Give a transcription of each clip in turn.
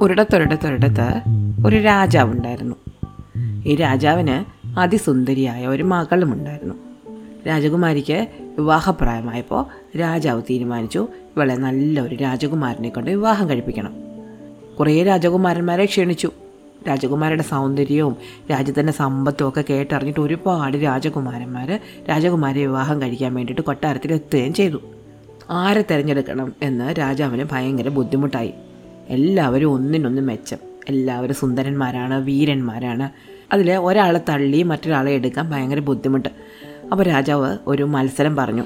ഒരിടത്തൊരിടത്തൊരിടത്ത് ഒരു രാജാവുണ്ടായിരുന്നു. ഈ രാജാവിന് അതിസുന്ദരിയായ ഒരു മകളും ഉണ്ടായിരുന്നു. രാജകുമാരിക്ക് വിവാഹപ്രായമായപ്പോൾ രാജാവ് തീരുമാനിച്ചു ഇവളെ നല്ലൊരു രാജകുമാരനെ കൊണ്ട് വിവാഹം കഴിപ്പിക്കണം. കുറേ രാജകുമാരന്മാരെ ക്ഷണിച്ചു. രാജകുമാരുടെ സൗന്ദര്യവും രാജ്യത്തിന്റെ സമ്പത്തും ഒക്കെ കേട്ടറിഞ്ഞിട്ട് ഒരുപാട് രാജകുമാരന്മാർ രാജകുമാരെ വിവാഹം കഴിക്കാൻ വേണ്ടിയിട്ട് കൊട്ടാരത്തിൽ എത്തുകയും ചെയ്തു. ആരെ തിരഞ്ഞെടുക്കണം എന്ന് രാജാവിന് ഭയങ്കര ബുദ്ധിമുട്ടായി. എല്ലാവരും ഒന്നിനൊന്ന് മെച്ചം. എല്ലാവരും സുന്ദരന്മാരാണ് വീരന്മാരാണ്. അതിൽ ഒരാളെ തള്ളി മറ്റൊരാളെ എടുക്കാൻ ഭയങ്കര ബുദ്ധിമുട്ട്. അപ്പോൾ രാജാവ് ഒരു മത്സരം പറഞ്ഞു.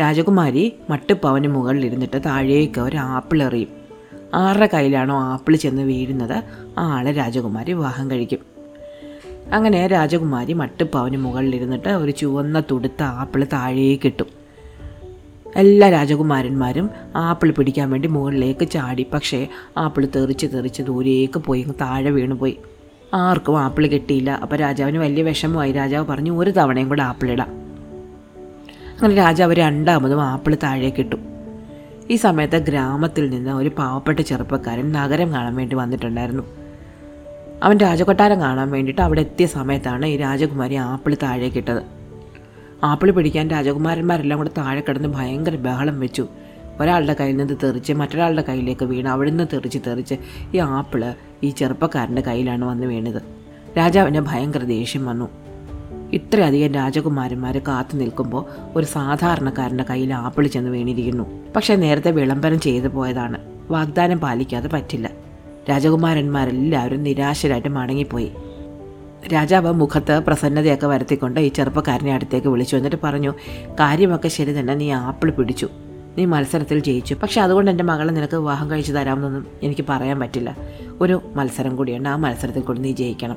രാജകുമാരി മട്ടുപ്പവന് മുകളിലിരുന്നിട്ട് താഴേക്ക് ഒരു ആപ്പിൾ എറിയും. ആരുടെ കയ്യിലാണോ ആപ്പിൾ ചെന്ന് വീഴുന്നത് ആ ആളെ രാജകുമാരി വിവാഹം കഴിക്കും. അങ്ങനെ രാജകുമാരി മട്ടുപ്പവന് മുകളിലിരുന്നിട്ട് ഒരു ചുവന്ന തുടുത്ത ആപ്പിൾ താഴേക്ക് ഇട്ടു. എല്ലാ രാജകുമാരന്മാരും ആപ്പിൾ പിടിക്കാൻ വേണ്ടി മുകളിലേക്ക് ചാടി. പക്ഷേ ആപ്പിൾ തെറിച്ച് തെറിച്ച് ദൂരേക്ക് പോയി താഴെ വീണുപോയി ആർക്കും ആപ്പിൾ കിട്ടിയില്ല. അപ്പോൾ രാജാവിന് വലിയ വിഷമമായി. രാജാവ് പറഞ്ഞു ഒരു തവണയും കൂടെ ആപ്പിൾ ഇടാം. അങ്ങനെ രാജാവ് രണ്ടാമതും ആപ്പിൾ താഴേക്ക് ഇട്ടു. ഈ സമയത്ത് ഗ്രാമത്തിൽ നിന്ന് ഒരു പാവപ്പെട്ട ചെറുപ്പക്കാരൻ നഗരം കാണാൻ വേണ്ടി വന്നിട്ടുണ്ടായിരുന്നു. അവൻ രാജകൊട്ടാരം കാണാൻ വേണ്ടിയിട്ട് അവിടെ എത്തിയ സമയത്താണ് ഈ രാജകുമാരി ആപ്പിൾ താഴേക്ക് ഇട്ടത്. ആപ്പിൾ പിടിക്കാൻ രാജകുമാരന്മാരെല്ലാം കൂടെ താഴെ കിടന്ന് ഭയങ്കര ബഹളം വെച്ചു. ഒരാളുടെ കയ്യിൽ നിന്ന് തെറിച്ച് മറ്റൊരാളുടെ കയ്യിലേക്ക് വീണ് അവിടെ നിന്ന് തെറിച്ച് തെറിച്ച് ഈ ആപ്പിൾ ഈ ചെറുപ്പക്കാരന്റെ കയ്യിലാണ് വന്ന് വീണത്. രാജാവിന് ഭയങ്കര ദേഷ്യം വന്നു. ഇത്രയധികം രാജകുമാരന്മാർ കാത്തു നിൽക്കുമ്പോൾ ഒരു സാധാരണക്കാരന്റെ കയ്യിൽ ആപ്പിൾ ചെന്ന് വീണിരിക്കുന്നു. പക്ഷേ നേരത്തെ വിളംബരം ചെയ്തു പോയതാണ്. വാഗ്ദാനം പാലിക്കാതെ പറ്റില്ല. രാജകുമാരന്മാരെല്ലാവരും നിരാശരായിട്ട് മടങ്ങിപ്പോയി. രാജാവ് മുഖത്ത് പ്രസന്നതയൊക്കെ വരുത്തിക്കൊണ്ട് ഈ ചെറുപ്പക്കാരനെ അടുത്തേക്ക് വിളിച്ചു. എന്നിട്ട് പറഞ്ഞു കാര്യമൊക്കെ ശരി തന്നെ. നീ ആപ്പിൾ പിടിച്ചു. നീ മത്സരത്തിൽ ജയിച്ചു. പക്ഷെ അതുകൊണ്ട് എന്റെ മകളെ നിനക്ക് വിവാഹം കഴിച്ചു തരാമെന്നൊന്നും എനിക്ക് പറയാൻ പറ്റില്ല. ഒരു മത്സരം കൂടിയുണ്ട്. ആ മത്സരത്തിൽ കൂടി നീ ജയിക്കണം.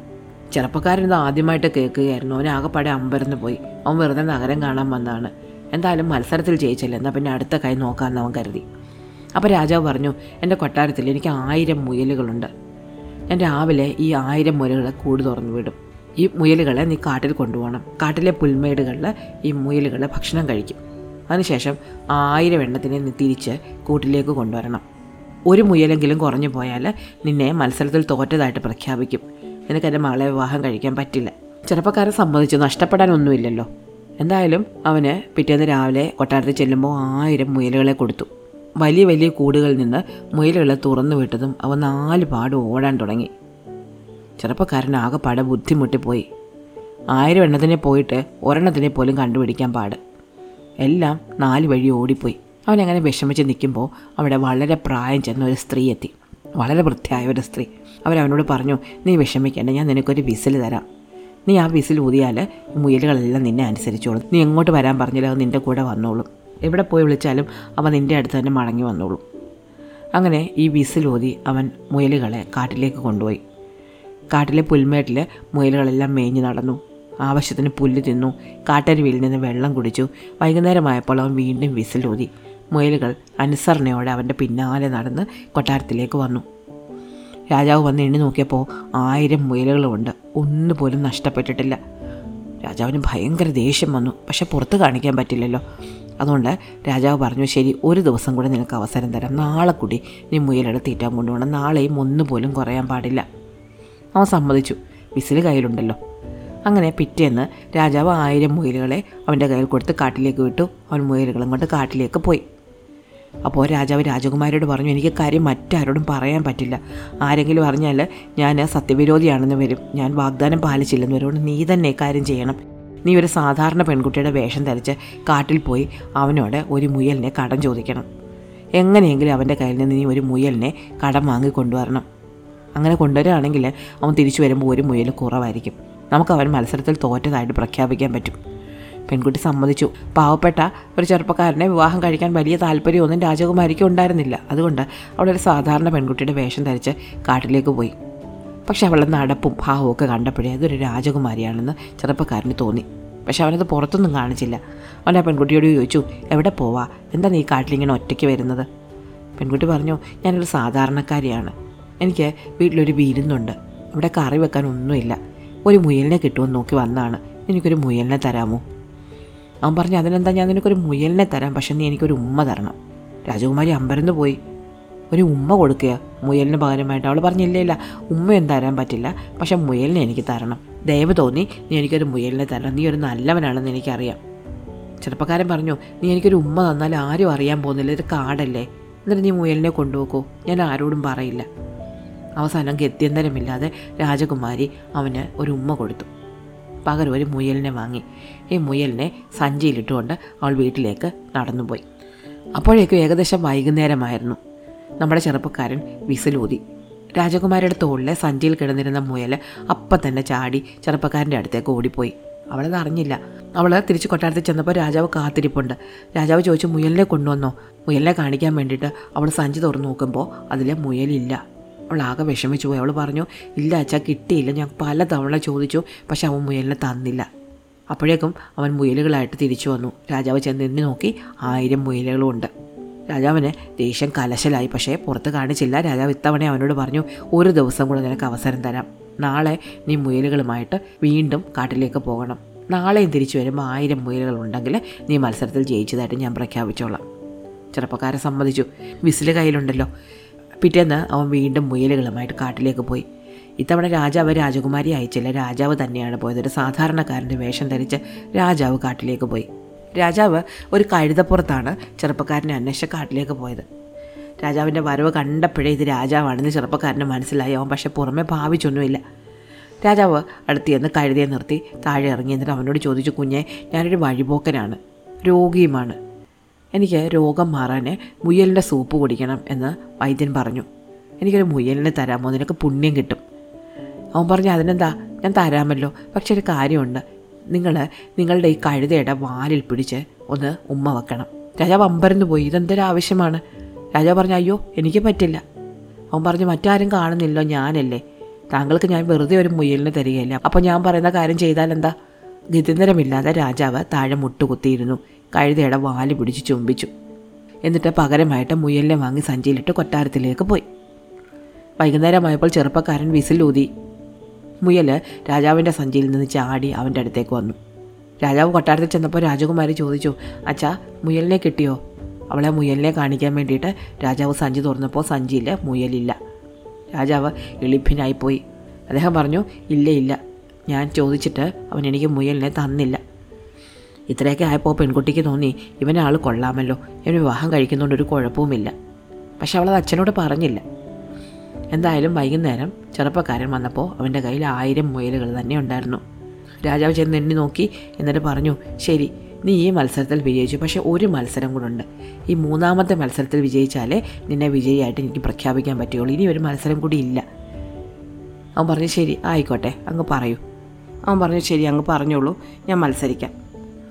ചെറുപ്പക്കാരൻ ഇത് ആദ്യമായിട്ട് കേൾക്കുകയായിരുന്നു. അവൻ ആകെപ്പാടെ അമ്പരന്ന് പോയി. അവൻ വെറുതെ നഗരം കാണാൻ വന്നതാണ്. എന്തായാലും മത്സരത്തിൽ ജയിച്ചില്ല. എന്നാൽ പിന്നെ അടുത്ത കൈ നോക്കാമെന്ന് അവൻ കരുതി. അപ്പോൾ രാജാവ് പറഞ്ഞു എന്റെ കൊട്ടാരത്തിൽ എനിക്ക് ആയിരം മുയലുകളുണ്ട്. ഞാൻ രാവിലെ ഈ ആയിരം മുയലുകളെ കൂട് തുറന്നു വിടും. ഈ മുയലുകളെ നീ കാട്ടിൽ കൊണ്ടുപോകണം. കാട്ടിലെ പുൽമേടുകളിൽ ഈ മുയലുകൾ ഭക്ഷണം കഴിക്കും. അതിനുശേഷം ആയിരം എണ്ണത്തിനെ നീ തിരിച്ച് കൂട്ടിലേക്ക് കൊണ്ടുവരണം. ഒരു മുയലെങ്കിലും കുറഞ്ഞു പോയാൽ നിന്നെ മത്സരത്തിൽ തോറ്റതായിട്ട് പ്രഖ്യാപിക്കും. നിനക്ക് എന്റെ മകളെ വിവാഹം കഴിക്കാൻ പറ്റില്ല. ചെറുപ്പക്കാരൻ സമ്മതിച്ചു. നഷ്ടപ്പെടാനൊന്നുമില്ലല്ലോ എന്തായാലും അവന് പിറ്റേന്ന് രാവിലെ കൊട്ടാരത്തിൽ ചെല്ലുമ്പോൾ ആയിരം മുയലുകളെ കൊടുത്തു. വലിയ വലിയ കൂടുകളിൽ നിന്ന് മുയലുകളെ തുറന്നു വിട്ടതും അവൻ നാല് പാട് ഓടാൻ തുടങ്ങി. ചെറുപ്പക്കാരൻ ആകെപ്പാടെ ബുദ്ധിമുട്ടിപ്പോയി. ആയിരം എണ്ണത്തിനെ പോയിട്ട് ഒരെണ്ണത്തിനെ പോലും കണ്ടുപിടിക്കാൻ പാട്. എല്ലാം നാല് വഴി ഓടിപ്പോയി. അവനങ്ങനെ വിഷമിച്ച് നിൽക്കുമ്പോൾ അവിടെ വളരെ പ്രായം ചെന്ന ഒരു സ്ത്രീ എത്തി. വളരെ വൃത്തിയായ ഒരു സ്ത്രീ. അവരവനോട് പറഞ്ഞു നീ വിഷമിക്കേണ്ട ഞാൻ നിനക്കൊരു വിസിൽ തരാം. നീ ആ വിസിൽ ഊതിയാൽ മുയലുകളെല്ലാം നിന്നെ അനുസരിച്ചോളും. നീ എങ്ങോട്ട് വരാൻ പറഞ്ഞാലും അത് നിന്റെ കൂടെ വന്നോളും. എവിടെ പോയി വിളിച്ചാലും അവൻ നിന്റെ അടുത്ത് തന്നെ മടങ്ങി വന്നോളും. അങ്ങനെ ഈ വിസിൽ ഊതി അവൻ മുയലുകളെ കാട്ടിലേക്ക് കൊണ്ടുപോയി. കാട്ടിലെ പുൽമേട്ടിൽ മുയലുകളെല്ലാം മേഞ്ഞു നടന്നു. ആവശ്യത്തിന് പുല്ല് തിന്നു കാട്ടരുവിയിൽ നിന്ന് വെള്ളം കുടിച്ചു. വൈകുന്നേരമായപ്പോൾ അവൻ വീണ്ടും വിസിലൂതി മുയലുകൾ അനുസരണയോടെ അവന്റെ പിന്നാലെ നടന്ന് കൊട്ടാരത്തിലേക്ക് വന്നു. രാജാവ് വന്ന് എണ്ണി നോക്കിയപ്പോൾ ആയിരം മുയലുകളുമുണ്ട്. ഒന്നുപോലും നഷ്ടപ്പെട്ടിട്ടില്ല. രാജാവിന് ഭയങ്കര ദേഷ്യം വന്നു. പക്ഷെ പുറത്ത് കാണിക്കാൻ പറ്റില്ലല്ലോ. അതുകൊണ്ട് രാജാവ് പറഞ്ഞു ശരി ഒരു ദിവസം കൂടെ നിനക്ക് അവസരം തരാം. നാളെ കൂടി നീ മുയലെടുത്തീറ്റാൻ തീറ്റാൻ കൊണ്ടുപോകണം. നാളെയും ഒന്നുപോലും കുറയാൻ പാടില്ല. അവൻ സമ്മതിച്ചു. വിസിൽ കയ്യിലുണ്ടല്ലോ. അങ്ങനെ പിറ്റേന്ന് രാജാവ് ആയിരം മുയലുകളെ അവന്റെ കയ്യിൽ കൊടുത്ത് കാട്ടിലേക്ക് വിട്ടു. അവൻ മുയലുകളും കൊണ്ട് കാട്ടിലേക്ക് പോയി. അപ്പോൾ രാജാവ് രാജകുമാരിയോട് പറഞ്ഞു എനിക്ക് കാര്യം മറ്റാരോടും പറയാൻ പറ്റില്ല. ആരെങ്കിലും അറിഞ്ഞാൽ ഞാൻ സത്യവിരോധിയാണെന്ന് വരും. ഞാൻ വാഗ്ദാനം പാലിച്ചില്ലെന്ന് വരുമ്പോൾ നീ തന്നെ കാര്യം ചെയ്യണം. നീ ഒരു സാധാരണ പെൺകുട്ടിയുടെ വേഷം ധരിച്ച് കാട്ടിൽ പോയി അവനോട് ഒരു മുയലിനെ കടം ചോദിക്കണം. എങ്ങനെയെങ്കിലും അവന്റെ കയ്യിൽ നിന്ന് നീ ഒരു മുയലിനെ കടം വാങ്ങി കൊണ്ടുവരണം. അങ്ങനെ കൊണ്ടുവരികയാണെങ്കിൽ അവൻ തിരിച്ചു വരുമ്പോൾ ഒരു മുയൽ കുറവായിരിക്കും. നമുക്ക് അവൻ മത്സരത്തിൽ തോറ്റതായിട്ട് പ്രഖ്യാപിക്കാൻ പറ്റും. പെൺകുട്ടി സമ്മതിച്ചു. പാവപ്പെട്ട ഒരു ചെറുപ്പക്കാരനെ വിവാഹം കഴിക്കാൻ വലിയ താല്പര്യമൊന്നും രാജകുമാരിക്ക് ഉണ്ടായിരുന്നില്ല. അതുകൊണ്ട് അവളൊരു ഒരു സാധാരണ പെൺകുട്ടിയുടെ വേഷം ധരിച്ച് കാട്ടിലേക്ക് പോയി. പക്ഷെ അവളുടെ നടപ്പും ഭാവവും ഒക്കെ കണ്ടപ്പോഴേ അതൊരു രാജകുമാരിയാണെന്ന് ചെറുപ്പക്കാരന് തോന്നി. പക്ഷെ അവനത് പുറത്തൊന്നും കാണിച്ചില്ല. അവൻ ആ പെൺകുട്ടിയോട് ചോദിച്ചു എവിടെ പോവാ? എന്താ നീ കാട്ടിലിങ്ങനെ ഒറ്റയ്ക്ക് വരുന്നത്? പെൺകുട്ടി പറഞ്ഞു ഞാനൊരു സാധാരണക്കാരിയാണ്. എനിക്ക് വീട്ടിലൊരു വിരുന്നുണ്ട് ഇവിടെ കറി വെക്കാൻ ഒന്നുമില്ല. ഒരു മുയലിനെ കിട്ടുമെന്ന് നോക്കി വന്നാണ്. എനിക്കൊരു മുയലിനെ തരാമോ? അവൻ പറഞ്ഞു അതിനെന്താ? ഞാൻ നിനക്കൊരു മുയലിനെ തരാം. പക്ഷെ നീ എനിക്കൊരു ഉമ്മ തരണം. രാജകുമാരി അമ്പരന്ന് പോയി. ഒരു ഉമ്മ കൊടുക്കുക? മുയലിന് പകരമായിട്ട്. അവൾ പറഞ്ഞില്ല ഇല്ല ഉമ്മയും തരാൻ പറ്റില്ല. പക്ഷെ മുയലിനെ എനിക്ക് തരണം. ദയവ് തോന്നി നീ എനിക്കൊരു മുയലിനെ തരണം. നീ ഒരു നല്ലവനാണെന്ന് എനിക്കറിയാം. ചെറുപ്പക്കാരൻ പറഞ്ഞു നീ എനിക്കൊരു ഉമ്മ തന്നാൽ ആരും അറിയാൻ പോകുന്നില്ല. ഇത് കാടല്ലേ. എന്നിട്ട് നീ മുയലിനെ കൊണ്ടുപോക്കോ? ഞാൻ ആരോടും പറയില്ല. അവസാനം ഗത്യന്തരമില്ലാതെ രാജകുമാരി അവന് ഒരു ഉമ്മ കൊടുത്തു. പകരം ഒരു മുയലിനെ വാങ്ങി. ഈ മുയലിനെ സഞ്ചിയിലിട്ടുകൊണ്ട് അവൾ വീട്ടിലേക്ക് നടന്നുപോയി. അപ്പോഴേക്കും ഏകദേശം വൈകുന്നേരമായിരുന്നു. നമ്മുടെ ചെറുപ്പക്കാരൻ വിസിലൂതി. രാജകുമാരിയുടെ തോളിലെ സഞ്ചിയിൽ കിടന്നിരുന്ന മുയൽ അപ്പം തന്നെ ചാടി ചെറുപ്പക്കാരന്റെ അടുത്തേക്ക് ഓടിപ്പോയി. അവളത് അറിഞ്ഞില്ല. അവൾ തിരിച്ച് കൊട്ടാരത്തിൽ ചെന്നപ്പോൾ രാജാവ് കാത്തിരിപ്പുണ്ട്. രാജാവ് ചോദിച്ചു മുയലിനെ കൊണ്ടുവന്നോ? മുയലിനെ കാണിക്കാൻ വേണ്ടിയിട്ട് അവൾ സഞ്ചി തുറന്നു നോക്കുമ്പോൾ അതിലെ മുയലില്ല. അവൾ ആകെ വിഷമിച്ചു പോയി. അവൾ പറഞ്ഞു ഇല്ല അച്ഛാ കിട്ടിയില്ല. ഞാൻ പല തവണ ചോദിച്ചു പക്ഷെ അവൻ മുയലിനെ തന്നില്ല. അപ്പോഴേക്കും അവൻ മുയലുകളായിട്ട് തിരിച്ചു വന്നു. രാജാവ് ചെന്ന് എണ്ണി നോക്കി ആയിരം മുയലുകളും ഉണ്ട് രാജാവിന് ദേഷ്യം കലശലായി പക്ഷേ പുറത്ത് കാണിച്ചില്ല. രാജാവ് ഇത്തവണ അവനോട് പറഞ്ഞു ഒരു ദിവസം കൂടെ നിനക്ക് അവസരം തരാം. നാളെ നീ മുയലുകളുമായിട്ട് വീണ്ടും കാട്ടിലേക്ക് പോകണം. നാളെയും തിരിച്ചു വരുമ്പോൾ ആയിരം മുയലുകളുണ്ടെങ്കിൽ നീ മത്സരത്തിൽ ജയിച്ചതായിട്ട് ഞാൻ പ്രഖ്യാപിച്ചോളാം. ചെറുപ്പക്കാരെ സമ്മതിച്ചു. വിസിൽ കയ്യിലുണ്ടല്ലോ. പിറ്റേന്ന് അവൻ വീണ്ടും മുയലുകളുമായിട്ട് കാട്ടിലേക്ക് പോയി. ഇത്തവണ രാജാവ് രാജകുമാരി അയച്ചില്ല. രാജാവ് തന്നെയാണ് പോയത്. ഒരു സാധാരണക്കാരന്റെ വേഷം ധരിച്ച് രാജാവ് കാട്ടിലേക്ക് പോയി. രാജാവ് ഒരു കഴുതപ്പുറത്താണ് ചെറുപ്പക്കാരനെ അന്വേഷിച്ച് കാട്ടിലേക്ക് പോയത്. രാജാവിന്റെ വരവ് കണ്ടപ്പോഴേ ഇത് രാജാവാണെന്ന് ചെറുപ്പക്കാരന് മനസ്സിലായി. അവൻ പക്ഷെ പുറമെ ഭാവിച്ചൊന്നുമില്ല. രാജാവ് അടുത്ത് ചെന്ന് കഴുതിയെ നിർത്തി താഴെ ഇറങ്ങി. എന്നിട്ട് അവനോട് ചോദിച്ചു കുഞ്ഞെ ഞാനൊരു വഴിപോക്കനാണ്. രോഗിയുമാണ്. എനിക്ക് രോഗം മാറാൻ മുയലിന്റെ സൂപ്പ് കുടിക്കണം എന്ന് വൈദ്യൻ പറഞ്ഞു. എനിക്കൊരു മുയലിനെ തരാമോ? നിനക്ക് പുണ്യം കിട്ടും. അവൻ പറഞ്ഞു അതിനെന്താ? ഞാൻ തരാമല്ലോ. പക്ഷെ ഒരു കാര്യമുണ്ട്. നിങ്ങൾ നിങ്ങളുടെ ഈ കഴുതയുടെ വാലിൽ പിടിച്ച് ഒന്ന് ഉമ്മ വെക്കണം. രാജാവ് അമ്പരന്ന് പോയി. ഇതെന്തൊരു ആവശ്യമാണ്? രാജാവ് പറഞ്ഞു അയ്യോ എനിക്ക് പറ്റില്ല. അവൻ പറഞ്ഞു മറ്റാരും കാണുന്നില്ലോ ഞാനല്ലേ. താങ്കൾക്ക് ഞാൻ വെറുതെ ഒരു മുയലിന് തരികയില്ല. അപ്പോൾ ഞാൻ പറയുന്ന കാര്യം ചെയ്താൽ എന്താ? ഗതിന്തരമില്ലാതെ രാജാവ് താഴെ മുട്ടുകുത്തിയിരുന്നു. കഴുതയുടെ വാൽ പിടിച്ച് ചുംബിച്ചു. എന്നിട്ട് പകരമായിട്ട് മുയലിനെ വാങ്ങി സഞ്ചിയിലിട്ട് കൊട്ടാരത്തിലേക്ക് പോയി. വൈകുന്നേരമായപ്പോൾ ചെറുപ്പക്കാരൻ വിസിലൂതി മുയൽ രാജാവിന്റെ സഞ്ചിയിൽ നിന്ന് ചാടി അവന്റെ അടുത്തേക്ക് വന്നു. രാജാവ് കൊട്ടാരത്തിൽ ചെന്നപ്പോൾ രാജകുമാരി ചോദിച്ചു അച്ഛാ മുയലിനെ കിട്ടിയോ? അവളെ മുയലിനെ കാണിക്കാൻ വേണ്ടിയിട്ട് രാജാവ് സഞ്ചി തുറന്നപ്പോൾ സഞ്ചിയിൽ മുയലില്ല. രാജാവ് എളിപ്പിനായിപ്പോയി അദ്ദേഹം പറഞ്ഞു ഇല്ല ഇല്ല. ഞാൻ ചോദിച്ചിട്ട് അവൻ എനിക്ക് മുയലിനെ തന്നില്ല. ഇത്രയൊക്കെ ആയപ്പോൾ പെൺകുട്ടിക്ക് തോന്നി ഇവനെ ആൾ കൊള്ളാമല്ലോ. ഇവൻ വിവാഹം കഴിക്കുന്നതുകൊണ്ട് ഒരു കുഴപ്പവുമില്ല. പക്ഷെ അവളത് അച്ഛനോട് പറഞ്ഞില്ല. എന്തായാലും വൈകുന്നേരം ചെറുപ്പക്കാരൻ വന്നപ്പോൾ അവന്റെ കയ്യിൽ ആയിരം മുയലുകൾ തന്നെ ഉണ്ടായിരുന്നു. രാജാവ് ചെന്ന് എണ്ണി നോക്കി എന്നിട്ട് പറഞ്ഞു ശരി നീ ഈ മത്സരത്തിൽ വിജയിച്ചു. പക്ഷേ ഒരു മത്സരം കൂടെ ഉണ്ട്. ഈ മൂന്നാമത്തെ മത്സരത്തിൽ വിജയിച്ചാലേ നിന്നെ വിജയിയായിട്ട് എനിക്ക് പ്രഖ്യാപിക്കാൻ പറ്റുകയുള്ളൂ. ഇനി ഒരു മത്സരം കൂടി ഇല്ല. അവൻ പറഞ്ഞു ശരി ആയിക്കോട്ടെ അങ്ങ് പറയൂ. അവൻ പറഞ്ഞു ശരി അങ്ങ് പറഞ്ഞോളൂ. ഞാൻ മത്സരിക്കാം.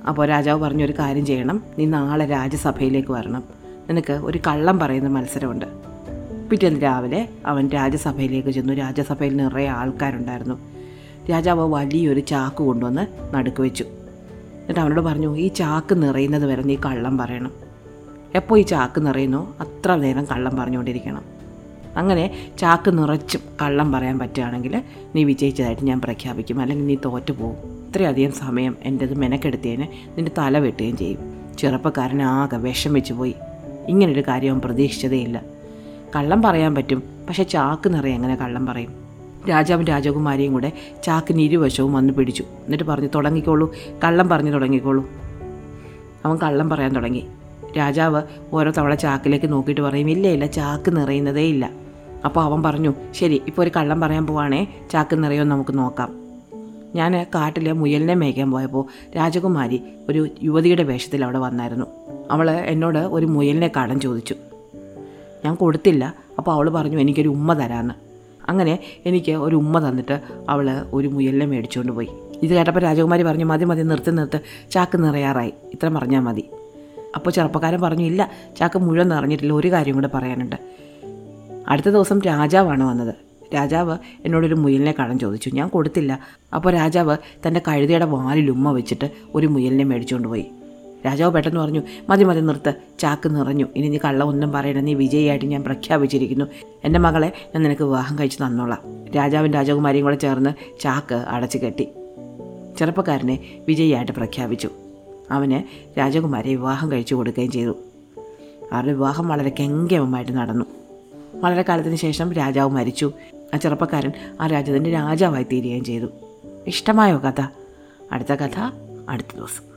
അപ്പോൾ രാജാവ് പറഞ്ഞു ഒരു കാര്യം ചെയ്യണം. നീ നാളെ രാജ്യസഭയിലേക്ക് വരണം. നിനക്ക് ഒരു കള്ളം പറയുന്ന മത്സരമുണ്ട്. പിറ്റേന്ന് രാവിലെ അവൻ രാജ്യസഭയിലേക്ക് ചെന്നു. രാജ്യസഭയിൽ നിറയെ ആൾക്കാരുണ്ടായിരുന്നു. രാജാവ് വലിയൊരു ചാക്ക് കൊണ്ടുവന്ന് നടുക്ക് വെച്ചു. എന്നിട്ട് അവനോട് പറഞ്ഞു ഈ ചാക്ക് നിറയുന്നത് വരെ നീ കള്ളം പറയണം. എപ്പോൾ ഈ ചാക്ക് നിറയുന്നോ അത്ര നേരം കള്ളം പറഞ്ഞുകൊണ്ടിരിക്കണം. അങ്ങനെ ചാക്ക് നിറച്ചും കള്ളം പറയാൻ പറ്റുകയാണെങ്കിൽ നീ വിജയിച്ചതായിട്ട് ഞാൻ പ്രഖ്യാപിക്കും. അല്ലെങ്കിൽ നീ തോറ്റു പോകും. ഇത്രയധികം സമയം എന്റെ എന്റെത് മെനക്കെടുത്തിയതിന് നിന്റെ തല വെട്ടുകയും ചെയ്യും. ചെറുപ്പക്കാരൻ ആകെ വെച്ച് പോയി. ഇങ്ങനൊരു കാര്യം അവൻ പ്രതീക്ഷിച്ചതേയില്ല കള്ളം പറയാൻ പറ്റും പക്ഷെ ചാക്ക് നിറയെ എങ്ങനെ കള്ളം പറയും. രാജാവും രാജകുമാരിയും കൂടെ ചാക്കിന് ഇരുവശവും വന്ന് പിടിച്ചു. എന്നിട്ട് പറഞ്ഞു തുടങ്ങിക്കോളൂ കള്ളം പറഞ്ഞു തുടങ്ങിക്കോളൂ. അവൻ കള്ളം പറയാൻ തുടങ്ങി. രാജാവ് ഓരോ തവണ ചാക്കിലേക്ക് നോക്കിയിട്ട് പറയും ഇല്ല ഇല്ല ചാക്ക് നിറയുന്നതേ ഇല്ല. അപ്പോൾ അവൻ പറഞ്ഞു ശരി ഇപ്പോൾ ഒരു കള്ളം പറയാൻ പോവാണേ ചാക്ക് നിറയുമെന്ന് നമുക്ക് നോക്കാം. ഞാൻ കാട്ടിലെ മുയലിനെ മേയ്ക്കാൻ പോയപ്പോൾ രാജകുമാരി ഒരു യുവതിയുടെ വേഷത്തിൽ അവിടെ വന്നായിരുന്നു. അവൾ എന്നോട് ഒരു മുയലിനെ കടം ചോദിച്ചു. ഞാൻ കൊടുത്തില്ല അപ്പോൾ അവൾ പറഞ്ഞു എനിക്കൊരു ഉമ്മ തരാമെന്ന് അങ്ങനെ എനിക്ക് ഒരു ഉമ്മ തന്നിട്ട് അവൾ ഒരു മുയലിനെ മേടിച്ചുകൊണ്ട് പോയി. ഇത് കേട്ടപ്പോൾ രാജകുമാരി പറഞ്ഞു മതി മതി നിർത്തി നിർത്ത്. ചാക്ക് നിറയാറായി. ഇത്ര പറഞ്ഞാൽ മതി. അപ്പോൾ ചെറുപ്പക്കാരൻ പറഞ്ഞു ഇല്ല ചാക്ക് മുഴുവൻ നിറഞ്ഞിട്ടില്ല ഒരു കാര്യം കൂടെ പറയാനുണ്ട്. അടുത്ത ദിവസം രാജാവാണ് വന്നത്. രാജാവ് എന്നോടൊരു മുയലിനെ കാണാൻ ചോദിച്ചു. ഞാൻ കൊടുത്തില്ല. അപ്പോൾ രാജാവ് തന്റെ കഴുതയുടെ വാലിൽ ഉമ്മ വെച്ചിട്ട് ഒരു മുയലിനെ മേടിച്ചുകൊണ്ട് പോയി. രാജാവ് പെട്ടെന്ന് പറഞ്ഞു മതി മതി നിർത്ത്. ചാക്ക് നിറഞ്ഞു. ഇനി നീ കള്ള ഒന്നും പറയണം നീ വിജയിയായിട്ട് ഞാൻ പ്രഖ്യാപിച്ചിരിക്കുന്നു. എന്റെ മകളെ ഞാൻ നിനക്ക് വിവാഹം കഴിച്ച് തന്നോളാം. രാജാവും രാജകുമാരിയും കൂടെ ചേർന്ന് ചാക്ക് അടച്ചു കെട്ടി. ചെറുപ്പക്കാരനെ വിജയിയായിട്ട് പ്രഖ്യാപിച്ചു. അവന് രാജകുമാരിയെ വിവാഹം കഴിച്ചു കൊടുക്കുകയും ചെയ്തു. അവരുടെ വിവാഹം വളരെ കെങ്കേമമായിട്ട് നടന്നു. വളരെ കാലത്തിന് ശേഷം രാജാവ് മരിച്ചു. ആ ചെറുപ്പക്കാരൻ ആ രാജ്യത്തിന്റെ രാജാവായി തീരുകയും ചെയ്തു. ഇഷ്ടമായോ കഥ? അടുത്ത കഥ അടുത്ത ദിവസം.